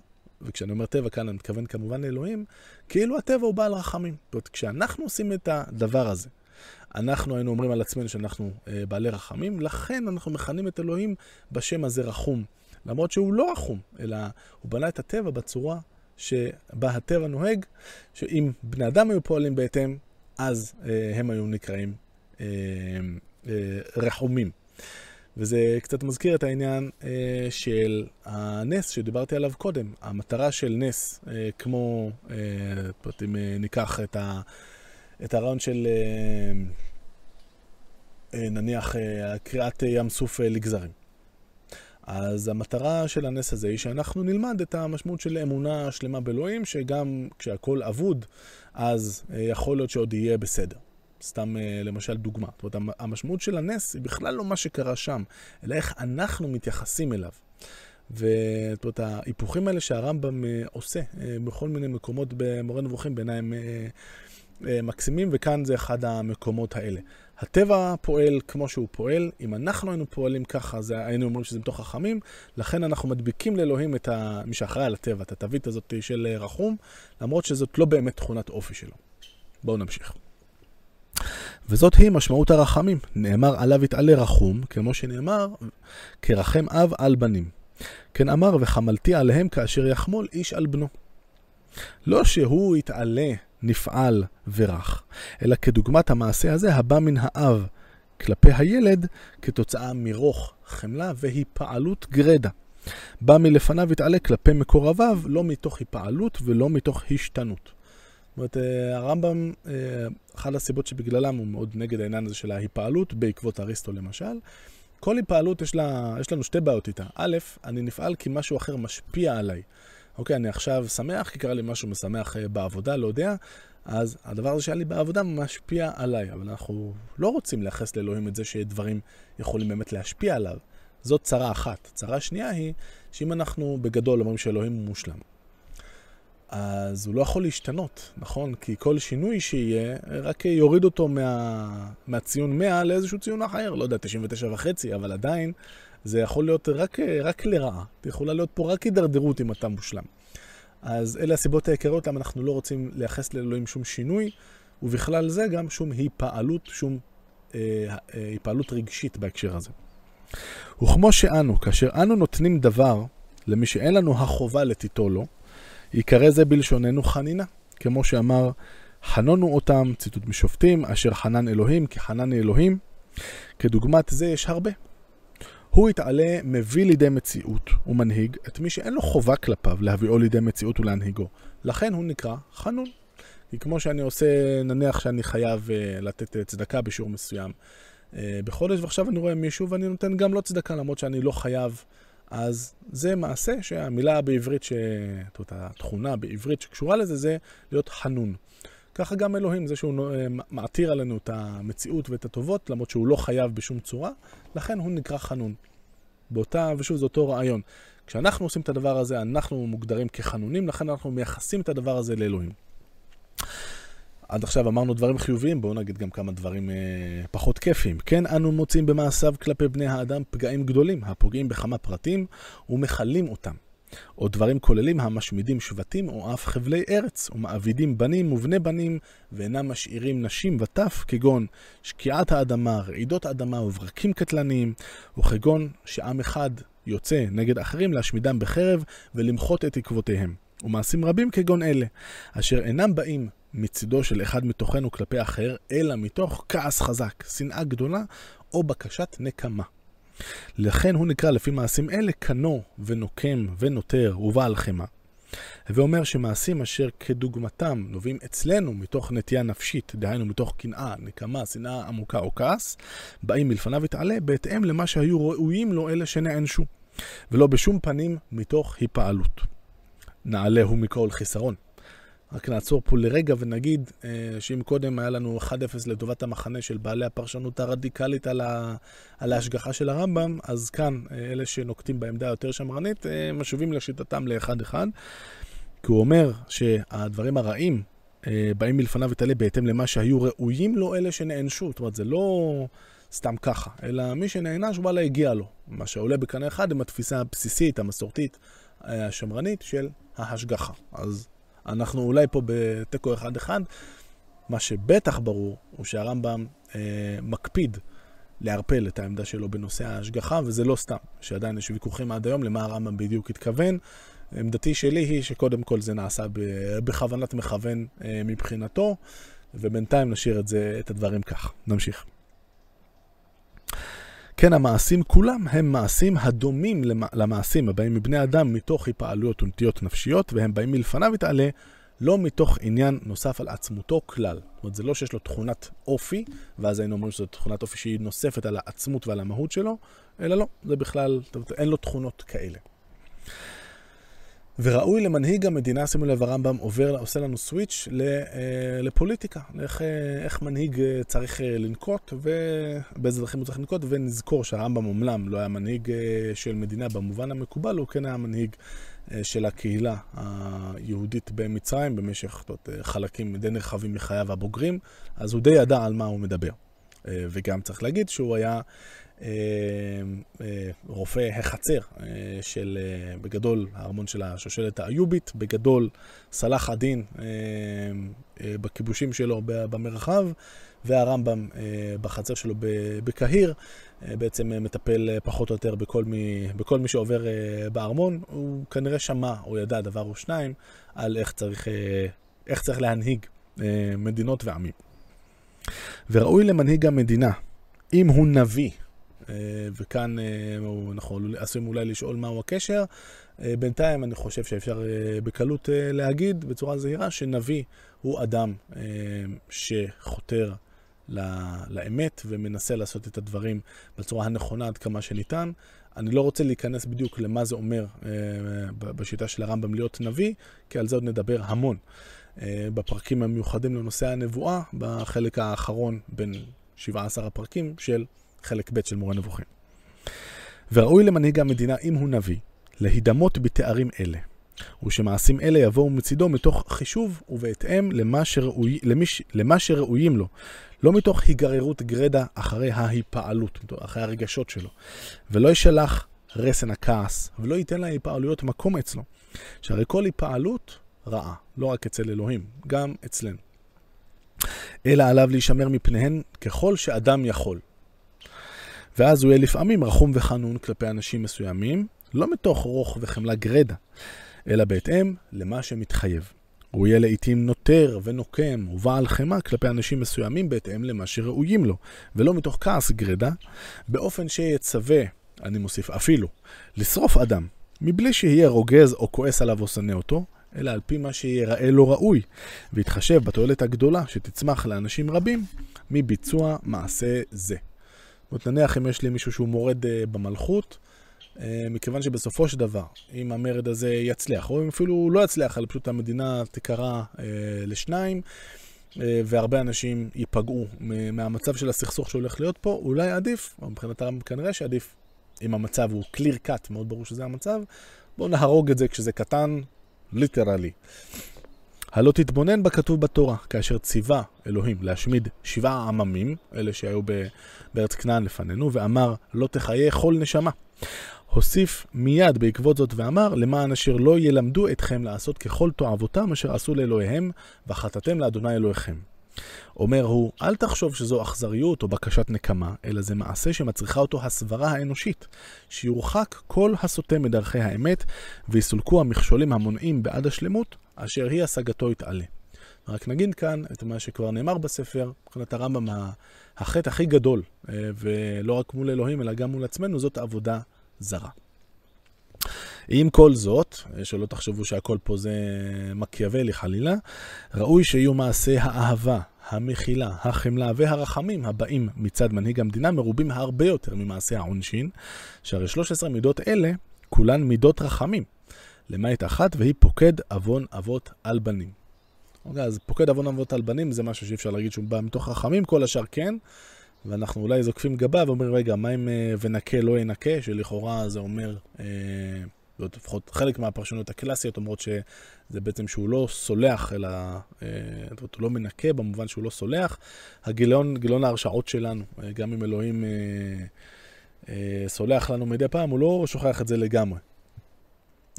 וכשאני אומר טבע כאן אני מתכוון כמובן לאלוהים, כאילו הטבע הוא בעל רחמים. זאת אומרת, כשאנחנו עושים את הדבר הזה, אנחנו היינו אומרים על עצמנו שאנחנו אה, בעלי רחמים, לכן אנחנו מכנים את אלוהים בשם הזה רחום. למרות שהוא לא רחום, אלא הוא בנה את הטבע בצורה שבה הטבע נוהג, שאם בני אדם היו פועלים בהתאם, אז אה, הם היו נקראים אה, אה, רחומים. וזה קצת מזכיר את העניין אה, של הנס שדיברתי עליו קודם. המטרה של נס, אה, כמו, אה, אם אה, ניקח את, ה, את הרעיון של אה, אה, נניח אה, קריאת ים סוף אה, לגזרים. אז המטרה של הנס הזה היא שאנחנו נלמד את המשמעות של אמונה שלמה באלוהים, שגם כשהכול אבוד, אז אה, יכול להיות שעוד יהיה בסדר. סתם אה, למשל דוגמה. זאת אומרת, המשמעות של הנס היא בכלל לא מה שקרה שם, אלא איך אנחנו מתייחסים אליו. זאת אומרת, ההיפוכים האלה שהרמב"ם אה, עושה בכל מיני מקומות במורה נבוכים, בעיניי הם מקסימים, וכאן זה אחד המקומות האלה. הטבע פועל כמו שהוא פועל, אם אנחנו היינו פועלים ככה, אז היינו אומרים שזה מתוך חכמים, לכן אנחנו מדביקים לאלוהים את ה... מי שאחראי על הטבע, את התווית הזאת של רחום, למרות שזאת לא באמת תכונת אופי שלו. בואו נמשיך. וזאת היא משמעות הרחמים. נאמר עליו יתעלה רחום, כמו שנאמר, כרחם אב על בנים. כן אמר, וחמלתי עליהם כאשר יחמול איש על בנו. לא שהוא יתעלה, נפעל ורך, אלא כדוגמת המעשה הזה הבא מן האב כלפי הילד כתוצאה מרוך, חמלה והיפעלות גרדה. בא מלפניו יתעלה כלפי מקורביו, לא מתוך היפעלות ולא מתוך השתנות. זאת אומרת, אה, הרמב"ם, אה, אחת הסיבות שבגללם הוא מאוד נגד העניין הזה של ההיפעלות, בעקבות אריסטו למשל, כל היפעלות יש, לה, יש לנו שתי בעיות איתה. א', אני נפעל כי משהו אחר משפיע עליי. אוקיי, אני עכשיו שמח כי קרה לי משהו משמח אה, בעבודה, לא יודע, אז הדבר הזה שהיה לי בעבודה משפיע עליי. אבל אנחנו לא רוצים לייחס לאלוהים את זה שדברים יכולים באמת להשפיע עליו. זאת צרה אחת. צרה שנייה היא שאם אנחנו בגדול אומרים שאלוהים מושלם, אז הוא לא יכול להשתנות, נכון? כי כל שינוי שיהיה, רק יוריד אותו מה, מהציון 100 לאיזשהו ציון אחר, לא יודע, 99 וחצי, אבל עדיין זה יכול להיות רק, רק לרעה. יכולה להיות פה רק הידרדרות אם אתה מושלם. אז אלה הסיבות העיקריות למה אנחנו לא רוצים לייחס לאלוהים שום שינוי, ובכלל זה גם שום היפעלות, שום אה, אה, היפעלות רגשית בהקשר הזה. וכמו שאנו, כאשר אנו נותנים דבר למי שאין לנו החובה לתיתו לו, יקרא זה בלשוננו חנינה, כמו שאמר, חנונו אותם, ציטוט משופטים, אשר חנן אלוהים, כי חנן אלוהים. כדוגמת זה יש הרבה. הוא יתעלה, מביא לידי מציאות ומנהיג את מי שאין לו חובה כלפיו להביאו לידי מציאות ולהנהיגו. לכן הוא נקרא חנון. כי כמו שאני עושה, נניח שאני חייב uh, לתת צדקה בשיעור מסוים uh, בחודש, ועכשיו אני רואה מישהו ואני נותן גם לו צדקה למרות שאני לא חייב אז זה מעשה שהמילה בעברית, ש... זאת אומרת, התכונה בעברית שקשורה לזה, זה להיות חנון. ככה גם אלוהים, זה שהוא מעתיר עלינו את המציאות ואת הטובות, למרות שהוא לא חייב בשום צורה, לכן הוא נקרא חנון. באותה, ושוב, זה אותו רעיון. כשאנחנו עושים את הדבר הזה, אנחנו מוגדרים כחנונים, לכן אנחנו מייחסים את הדבר הזה לאלוהים. עד עכשיו אמרנו דברים חיוביים, בואו נגיד גם כמה דברים אה, פחות כיפיים. כן, אנו מוצאים במעשיו כלפי בני האדם פגעים גדולים, הפוגעים בכמה פרטים ומכלים אותם. או דברים כוללים המשמידים שבטים או אף חבלי ארץ, ומעבידים בנים ובני בנים, ואינם משאירים נשים וטף, כגון שקיעת האדמה, רעידות אדמה וברקים קטלניים, וכגון שעם אחד יוצא נגד אחרים להשמידם בחרב ולמחות את עקבותיהם. ומעשים רבים כגון אלה, אשר אינם באים מצידו של אחד מתוכנו כלפי אחר, אלא מתוך כעס חזק, שנאה גדולה או בקשת נקמה. לכן הוא נקרא לפי מעשים אלה קנו ונוקם ונותר ובעל חמא. ואומר שמעשים אשר כדוגמתם נובעים אצלנו מתוך נטייה נפשית, דהיינו מתוך קנאה, נקמה, שנאה עמוקה או כעס, באים מלפניו יתעלה בהתאם למה שהיו ראויים לו אלה שנענשו, ולא בשום פנים מתוך היפעלות. נעלהו מכל חיסרון. רק נעצור פה לרגע ונגיד אה, שאם קודם היה לנו 1-0 לטובת המחנה של בעלי הפרשנות הרדיקלית על, ה, על ההשגחה של הרמב"ם, אז כאן אה, אלה שנוקטים בעמדה היותר שמרנית אה, משובים לשיטתם ל-1-1, כי הוא אומר שהדברים הרעים באים מלפניו ותעלה בהתאם למה שהיו ראויים לו אלה שנענשו. זאת אומרת, זה לא סתם ככה, אלא מי שנענש, וואלה, הגיע לו. מה שעולה בקנה אחד עם התפיסה הבסיסית, המסורתית, השמרנית של ההשגחה. אז אנחנו אולי פה בתיקו אחד-אחד. מה שבטח ברור הוא שהרמב"ם אה, מקפיד לערפל את העמדה שלו בנושא ההשגחה, וזה לא סתם, שעדיין יש ויכוחים עד היום למה הרמב"ם בדיוק התכוון. עמדתי שלי היא שקודם כל זה נעשה בכוונת מכוון אה, מבחינתו, ובינתיים נשאיר את, זה, את הדברים כך. נמשיך. כן, המעשים כולם הם מעשים הדומים למעשים הבאים מבני אדם מתוך היפעלויות ונטיות נפשיות, והם באים מלפניו יתעלה, לא מתוך עניין נוסף על עצמותו כלל. זאת אומרת, זה לא שיש לו תכונת אופי, ואז היינו אומרים שזו תכונת אופי שהיא נוספת על העצמות ועל המהות שלו, אלא לא, זה בכלל, אין לו תכונות כאלה. וראוי למנהיג המדינה, שימו לב, הרמב"ם עובר, עושה לנו סוויץ' אה, לפוליטיקה, איך, אה, איך מנהיג אה, צריך לנקוט ובאיזה דרכים הוא צריך לנקוט, ונזכור שהרמב"ם אומנם לא היה מנהיג של מדינה במובן המקובל, הוא כן היה מנהיג של הקהילה היהודית במצרים במשך תות, חלקים די נרחבים מחייו הבוגרים, אז הוא די ידע על מה הוא מדבר. וגם צריך להגיד שהוא היה רופא החצר של, בגדול, הארמון של השושלת האיובית, בגדול סלאח א-דין בכיבושים שלו במרחב, והרמב"ם בחצר שלו בקהיר, בעצם מטפל פחות או יותר בכל מי, בכל מי שעובר בארמון. הוא כנראה שמע או ידע דבר או שניים על איך צריך, איך צריך להנהיג מדינות ועמים. וראוי למנהיג המדינה, אם הוא נביא, וכאן אנחנו עשויים אולי לשאול מהו הקשר, בינתיים אני חושב שאפשר בקלות להגיד בצורה זהירה שנביא הוא אדם שחותר לאמת ומנסה לעשות את הדברים בצורה הנכונה עד כמה שניתן. אני לא רוצה להיכנס בדיוק למה זה אומר בשיטה של הרמב"ם להיות נביא, כי על זה עוד נדבר המון. בפרקים המיוחדים לנושא הנבואה, בחלק האחרון בין 17 הפרקים של חלק ב' של מורה נבוכים. וראוי למנהיג המדינה, אם הוא נביא, להידמות בתארים אלה, ושמעשים אלה יבואו מצידו מתוך חישוב ובהתאם למה, שראוי, למש, למה שראויים לו, לא מתוך היגררות גרדה אחרי ההיפעלות, אחרי הרגשות שלו, ולא ישלח רסן הכעס, ולא ייתן להיפעלויות מקום אצלו, שהרי כל היפעלות רעה, לא רק אצל אלוהים, גם אצלנו. אלא עליו להישמר מפניהן ככל שאדם יכול. ואז הוא יהיה לפעמים רחום וחנון כלפי אנשים מסוימים, לא מתוך רוך וחמלה גרדה, אלא בהתאם למה שמתחייב. הוא יהיה לעיתים נותר ונוקם ובעל חמאה כלפי אנשים מסוימים בהתאם למה שראויים לו, ולא מתוך כעס גרדה, באופן שיצווה, אני מוסיף אפילו, לשרוף אדם, מבלי שיהיה רוגז או כועס עליו או שונא אותו, אלא על פי מה שיראה לו ראוי, ויתחשב בתועלת הגדולה שתצמח לאנשים רבים מביצוע מעשה זה. זאת נניח אם יש לי מישהו שהוא מורד uh, במלכות, uh, מכיוון שבסופו של דבר, אם המרד הזה יצליח, או אם אפילו לא יצליח, אלא פשוט המדינה תיקרע uh, לשניים, uh, והרבה אנשים ייפגעו מהמצב של הסכסוך שהולך להיות פה, אולי עדיף, או מבחינתם כנראה שעדיף, אם המצב הוא clear cut, מאוד ברור שזה המצב, בואו נהרוג את זה כשזה קטן, ליטרלי. הלא תתבונן בכתוב בתורה, כאשר ציווה אלוהים להשמיד שבעה עממים, אלה שהיו בארץ כנען לפנינו, ואמר לא תחיה כל נשמה. הוסיף מיד בעקבות זאת ואמר, למען אשר לא ילמדו אתכם לעשות ככל תועבותם אשר עשו לאלוהיהם, וחטאתם לאדוני אלוהיכם. אומר הוא, אל תחשוב שזו אכזריות או בקשת נקמה, אלא זה מעשה שמצריכה אותו הסברה האנושית, שיורחק כל הסוטה מדרכי האמת, ויסולקו המכשולים המונעים בעד השלמות, אשר היא השגתו יתעלה. רק נגיד כאן את מה שכבר נאמר בספר, מבחינת הרמב"ם, החטא הכי גדול, אה, ולא רק מול אלוהים, אלא גם מול עצמנו, זאת עבודה זרה. עם כל זאת, שלא תחשבו שהכל פה זה מקיאוולי חלילה, ראוי שיהיו מעשי האהבה, המחילה, החמלה והרחמים הבאים מצד מנהיג המדינה מרובים הרבה יותר ממעשי העונשין, שהרי 13 מידות אלה כולן מידות רחמים, למעט אחת והיא פוקד עוון אבות על בנים. אוקיי, אז פוקד עוון אבות על בנים זה משהו שאי אפשר להגיד שהוא בא מתוך רחמים, כל השאר כן. ואנחנו אולי זוקפים גבה ואומרים, רגע, מה אם אה, ונקה לא ינקה, שלכאורה זה אומר, אה, לפחות חלק מהפרשנות הקלאסיות אומרות שזה בעצם שהוא לא סולח, אלא אה, הוא לא מנקה במובן שהוא לא סולח. הגיליון, גיליון ההרשעות שלנו, אה, גם אם אלוהים אה, אה, סולח לנו מדי פעם, הוא לא שוכח את זה לגמרי.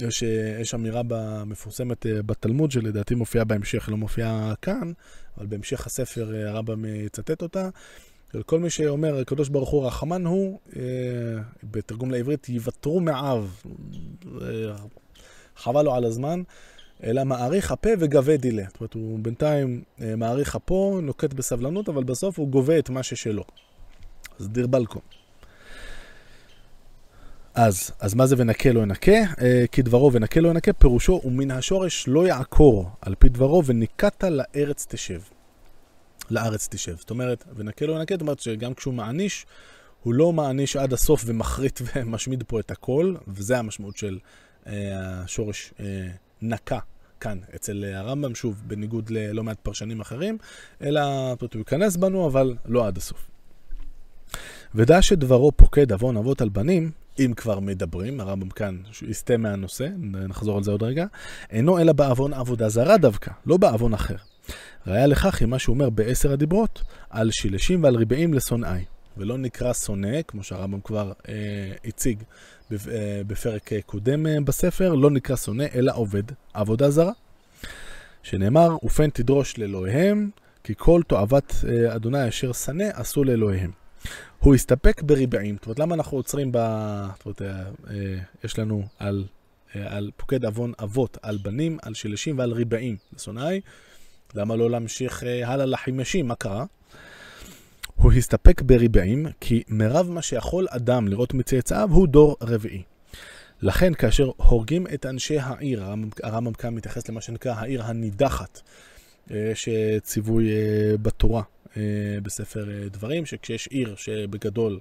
יש, אה, יש אמירה מפורסמת אה, בתלמוד שלדעתי מופיעה בהמשך, לא מופיעה כאן, אבל בהמשך הספר הרמב"ם יצטט אותה. כל מי שאומר, הקדוש ברוך הוא רחמן הוא, אה, בתרגום לעברית, יוותרו אה, חבל לו על הזמן, אלא מעריך הפה וגבה דילה. זאת אומרת, הוא בינתיים אה, מעריך אפו, נוקט בסבלנות, אבל בסוף הוא גובה את מה ששלו. אז דיר בלקו. אז, אז מה זה ונקה לא ינקה? אה, כדברו ונקה לא ינקה, פירושו ומן השורש לא יעקור על פי דברו וניקת לארץ תשב. לארץ תשב. זאת אומרת, ונקה לא ינקה, זאת אומרת שגם כשהוא מעניש, הוא לא מעניש עד הסוף ומחריט ומשמיד פה את הכל, וזה המשמעות של אה, השורש אה, נקה כאן, אצל הרמב"ם, שוב, בניגוד ללא מעט פרשנים אחרים, אלא הוא ייכנס בנו, אבל לא עד הסוף. ודע שדברו פוקד עוון אבות על בנים, אם כבר מדברים, הרמב"ם כאן יסטה מהנושא, נחזור על זה עוד רגע, אינו אלא בעוון עבודה זרה דווקא, לא בעוון אחר. ראיה לכך היא מה שהוא אומר בעשר הדיברות, על שילשים ועל ריבעים לשונאי. ולא נקרא שונא, כמו שהרמב"ם כבר אה, הציג אה, בפרק קודם אה, בספר, לא נקרא שונא, אלא עובד עבודה זרה. שנאמר, ופן תדרוש לאלוהיהם, כי כל תועבת אה, אדוני אשר שנא עשו לאלוהיהם. הוא הסתפק בריבעים. זאת אומרת, למה אנחנו עוצרים ב... זאת אומרת, אה, יש לנו על, אה, על פוקד עוון אבות, על בנים, על שילשים ועל ריבעים, לשונאי. למה לא להמשיך הלאה לחימשים? מה קרה? הוא הסתפק בריבעים, כי מרב מה שיכול אדם לראות מצאצאיו הוא דור רביעי. לכן כאשר הורגים את אנשי העיר, הרמב"ם כאן מתייחס למה שנקרא העיר הנידחת, יש ציווי בתורה אה, בספר אה, דברים, שכשיש עיר שבגדול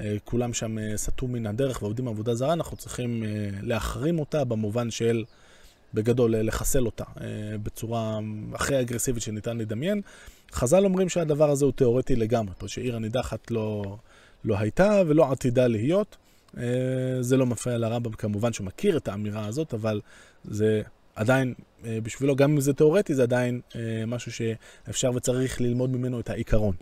אה, כולם שם סטו מן הדרך ועובדים עבודה זרה, אנחנו צריכים להחרים אותה במובן של, בגדול, לחסל אותה בצורה הכי אגרסיבית שניתן לדמיין. חז"ל אומרים שהדבר הזה הוא תיאורטי לגמרי, פה שעיר הנידחת לא, לא הייתה ולא עתידה להיות. זה לא מפריע לרמב"ם, כמובן שהוא מכיר את האמירה הזאת, אבל זה עדיין, אה, בשבילו, גם אם זה תיאורטי, זה עדיין אה, משהו שאפשר וצריך ללמוד ממנו את העיקרון.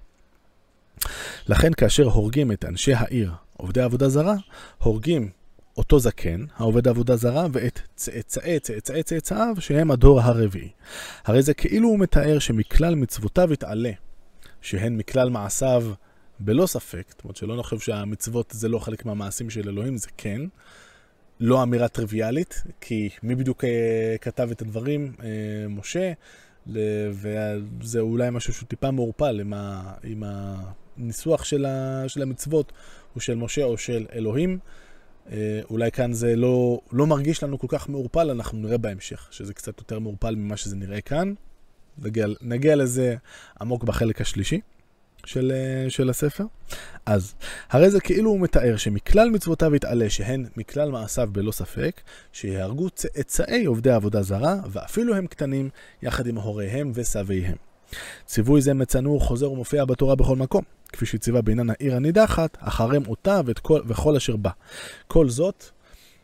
לכן כאשר הורגים את אנשי העיר, עובדי עבודה זרה, הורגים אותו זקן, העובד עבודה זרה, ואת צאצאי צאצאי צאצאיו, שהם הדור הרביעי. הרי זה כאילו הוא מתאר שמכלל מצוותיו יתעלה, שהן מכלל מעשיו בלא ספק, זאת אומרת שלא נחשוב שהמצוות זה לא חלק מהמעשים של אלוהים, זה כן, לא אמירה טריוויאלית, כי מי בדיוק אה, כתב את הדברים? אה, משה, וזה אולי משהו שהוא טיפה מעורפל עם, עם הניסוח של, ה, של המצוות, הוא של משה או של אלוהים. אה, אולי כאן זה לא, לא מרגיש לנו כל כך מעורפל, אנחנו נראה בהמשך, שזה קצת יותר מעורפל ממה שזה נראה כאן. נגיע, נגיע לזה עמוק בחלק השלישי. של, אה, של הספר. אז, הרי זה כאילו הוא מתאר שמכלל מצוותיו יתעלה שהן מכלל מעשיו בלא ספק, שיהרגו צאצאי עובדי עבודה זרה, ואפילו הם קטנים, יחד עם הוריהם וסביהם. ציווי זה מצאנו חוזר ומופיע בתורה בכל מקום, כפי שציווה בעניין העיר הנידחת, החרם אותה ואת כל, וכל אשר בה. כל זאת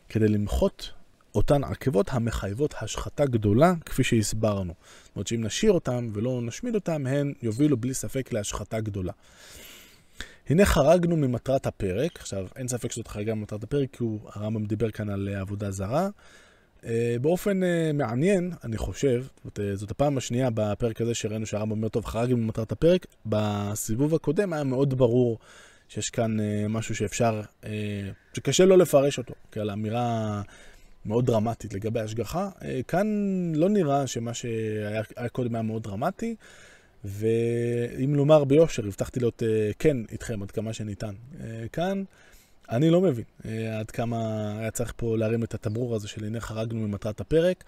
כדי למחות אותן עקבות המחייבות השחתה גדולה, כפי שהסברנו. זאת אומרת שאם נשאיר אותן ולא נשמיד אותן, הן יובילו בלי ספק להשחתה גדולה. הנה חרגנו ממטרת הפרק, עכשיו אין ספק שזאת חריגה ממטרת הפרק, כי הרמב"ם דיבר כאן על אה, עבודה זרה. אה, באופן אה, מעניין, אני חושב, זאת, זאת הפעם השנייה בפרק הזה שראינו שהרמב"ם אומר, טוב, חרגנו ממטרת הפרק, בסיבוב הקודם היה מאוד ברור שיש כאן משהו שאפשר, שקשה לא לפרש אותו, כעל אמירה מאוד דרמטית לגבי השגחה. אה, כאן לא נראה שמה שהיה קודם היה מאוד דרמטי, ואם לומר ביושר, הבטחתי להיות אה, כן איתכם עד כמה שניתן. אה, כאן אני לא מבין עד כמה היה צריך פה להרים את התמרור הזה של הנה חרגנו ממטרת הפרק.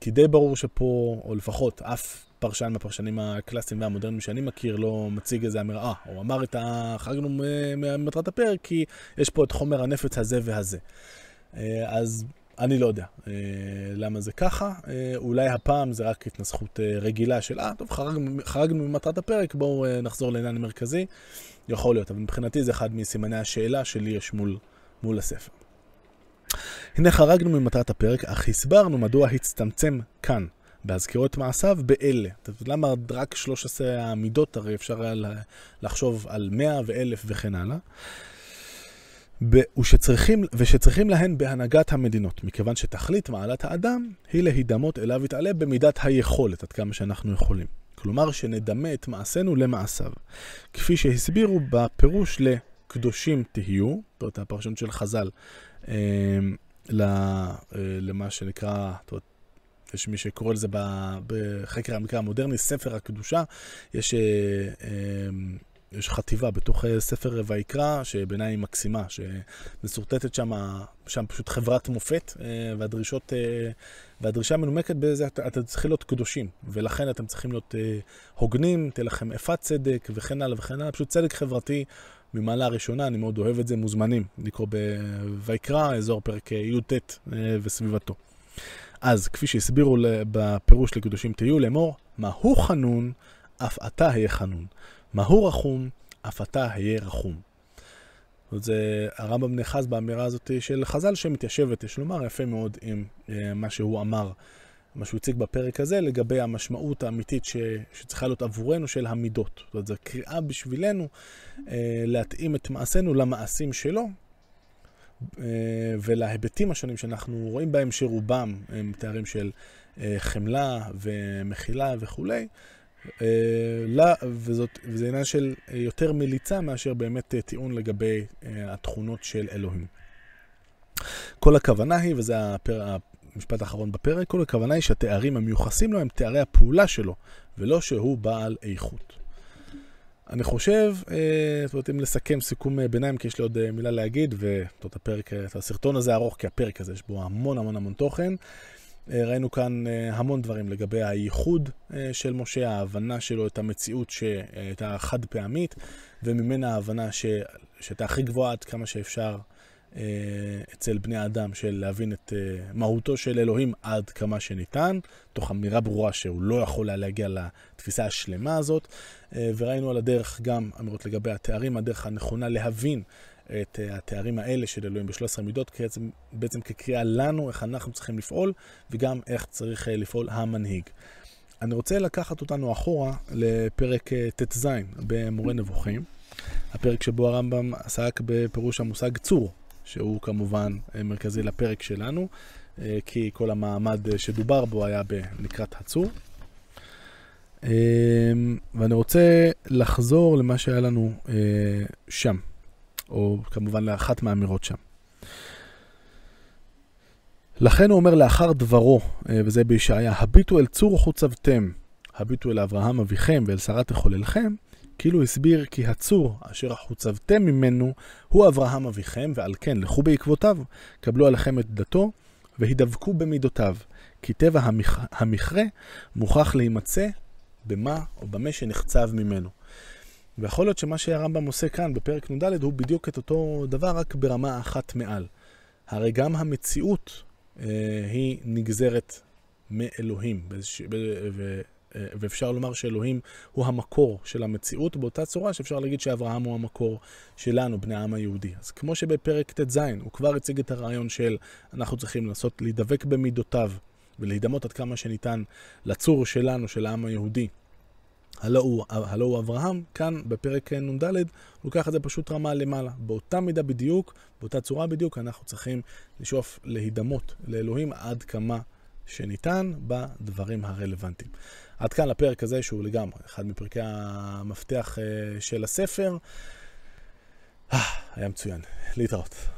כי די ברור שפה, או לפחות אף פרשן מהפרשנים הקלאסיים והמודרניים שאני מכיר לא מציג איזה אמירה, הוא אמר את ה... חרגנו ממטרת הפרק כי יש פה את חומר הנפץ הזה והזה. אה, אז אני לא יודע אה, למה זה ככה. אה, אולי הפעם זה רק התנסחות רגילה של, אה, טוב, חרגנו, חרגנו ממטרת הפרק, בואו נחזור לעניין המרכזי. יכול להיות, אבל מבחינתי זה אחד מסימני השאלה שלי יש מול, מול הספר. הנה חרגנו ממטרת הפרק, אך הסברנו מדוע הצטמצם כאן, בהזכירו את מעשיו, באלה. למה רק 13 המידות, הרי אפשר היה לחשוב על 100 ואלף וכן הלאה. ושצריכים, ושצריכים להן בהנהגת המדינות, מכיוון שתכלית מעלת האדם היא להידמות אליו יתעלה במידת היכולת, עד כמה שאנחנו יכולים. כלומר, שנדמה את מעשינו למעשיו. כפי שהסבירו בפירוש לקדושים תהיו, זאת הפרשנות של חז"ל, אה, אה, למה שנקרא, זאת יש מי שקורא לזה בחקר המקרא המודרני, ספר הקדושה, יש אה, יש חטיבה בתוך אה, ספר ויקרא, שבעיניי היא מקסימה, שמסורטטת שם, שם פשוט חברת מופת, אה, והדרישות, אה, והדרישה מנומקת בזה, אתם צריכים להיות קדושים, ולכן אתם צריכים להיות הוגנים, תהיה לכם אפת צדק, וכן הלאה וכן הלאה, פשוט צדק חברתי ממעלה הראשונה, אני מאוד אוהב את זה, מוזמנים לקרוא בויקרא, אזור פרק י"ט וסביבתו. אז כפי שהסבירו בפירוש לקדושים תהיו לאמור, מהו חנון, אף אתה היה חנון. מהו רחום, אף אתה היה רחום. זה, הרמב"ם נאחז באמירה הזאת של חז"ל שמתיישבת, יש לומר, יפה מאוד עם uh, מה שהוא אמר מה שהוא הציג בפרק הזה, לגבי המשמעות האמיתית ש, שצריכה להיות עבורנו של המידות. זאת אומרת, זו קריאה בשבילנו אה, להתאים את מעשינו למעשים שלו, אה, ולהיבטים השונים שאנחנו רואים בהם, שרובם הם תארים של אה, חמלה ומחילה וכולי. אה, וזאת, וזה עניין של יותר מליצה מאשר באמת טיעון לגבי התכונות של אלוהים. כל הכוונה היא, וזה הפר, המשפט האחרון בפרק, כל הכוונה היא שהתארים המיוחסים לו הם תארי הפעולה שלו, ולא שהוא בעל איכות. אני חושב, אה, זאת אומרת, אם לסכם סיכום אה, ביניים, כי יש לי עוד אה, מילה להגיד, ואת הפרק, את הסרטון הזה ארוך, כי הפרק הזה יש בו המון המון המון תוכן. ראינו כאן המון דברים לגבי הייחוד של משה, ההבנה שלו את המציאות שהייתה חד פעמית, וממנה ההבנה ש... שהייתה הכי גבוהה עד כמה שאפשר אה, אצל בני האדם של להבין את אה, מהותו של אלוהים עד כמה שניתן, תוך אמירה ברורה שהוא לא יכול היה להגיע לתפיסה השלמה הזאת, אה, וראינו על הדרך גם אמירות לגבי התארים, הדרך הנכונה להבין את התארים האלה של אלוהים ב-13 מידות, בעצם, בעצם כקריאה לנו איך אנחנו צריכים לפעול, וגם איך צריך לפעול המנהיג. אני רוצה לקחת אותנו אחורה לפרק ט"ז במורה נבוכים, הפרק שבו הרמב"ם עסק בפירוש המושג צור, שהוא כמובן אה, מרכזי לפרק שלנו, אה, כי כל המעמד אה, שדובר בו היה לקראת הצור. ואני רוצה לחזור למה שהיה לנו שם, או כמובן לאחת מהאמירות שם. לכן הוא אומר לאחר דברו, וזה בישעיה, הביטו אל צור וחוצבתם, הביטו אל אברהם אביכם ואל שרה תחוללכם, כאילו הסביר כי הצור אשר החוצבתם ממנו הוא אברהם אביכם, ועל כן לכו בעקבותיו, קבלו עליכם את דתו, והידבקו במידותיו. כי טבע המכ... המכרה מוכרח להימצא במה או במה שנחצב ממנו. ויכול להיות שמה שהרמב"ם עושה כאן בפרק נ"ד הוא בדיוק את אותו דבר, רק ברמה אחת מעל. הרי גם המציאות אה, היא נגזרת מאלוהים, באיזוש... ב... ו... אה, ואפשר לומר שאלוהים הוא המקור של המציאות, באותה צורה שאפשר להגיד שאברהם הוא המקור שלנו, בני העם היהודי. אז כמו שבפרק ט"ז הוא כבר הציג את הרעיון של אנחנו צריכים לנסות להידבק במידותיו ולהידמות עד כמה שניתן לצור שלנו, של העם היהודי. הלא הוא, הוא אברהם, כאן בפרק נ"ד, הוא לוקח את זה פשוט רמה למעלה. באותה מידה בדיוק, באותה צורה בדיוק, אנחנו צריכים לשאוף להידמות לאלוהים עד כמה שניתן בדברים הרלוונטיים. עד כאן לפרק הזה, שהוא לגמרי אחד מפרקי המפתח אה, של הספר. אה, היה מצוין. להתראות.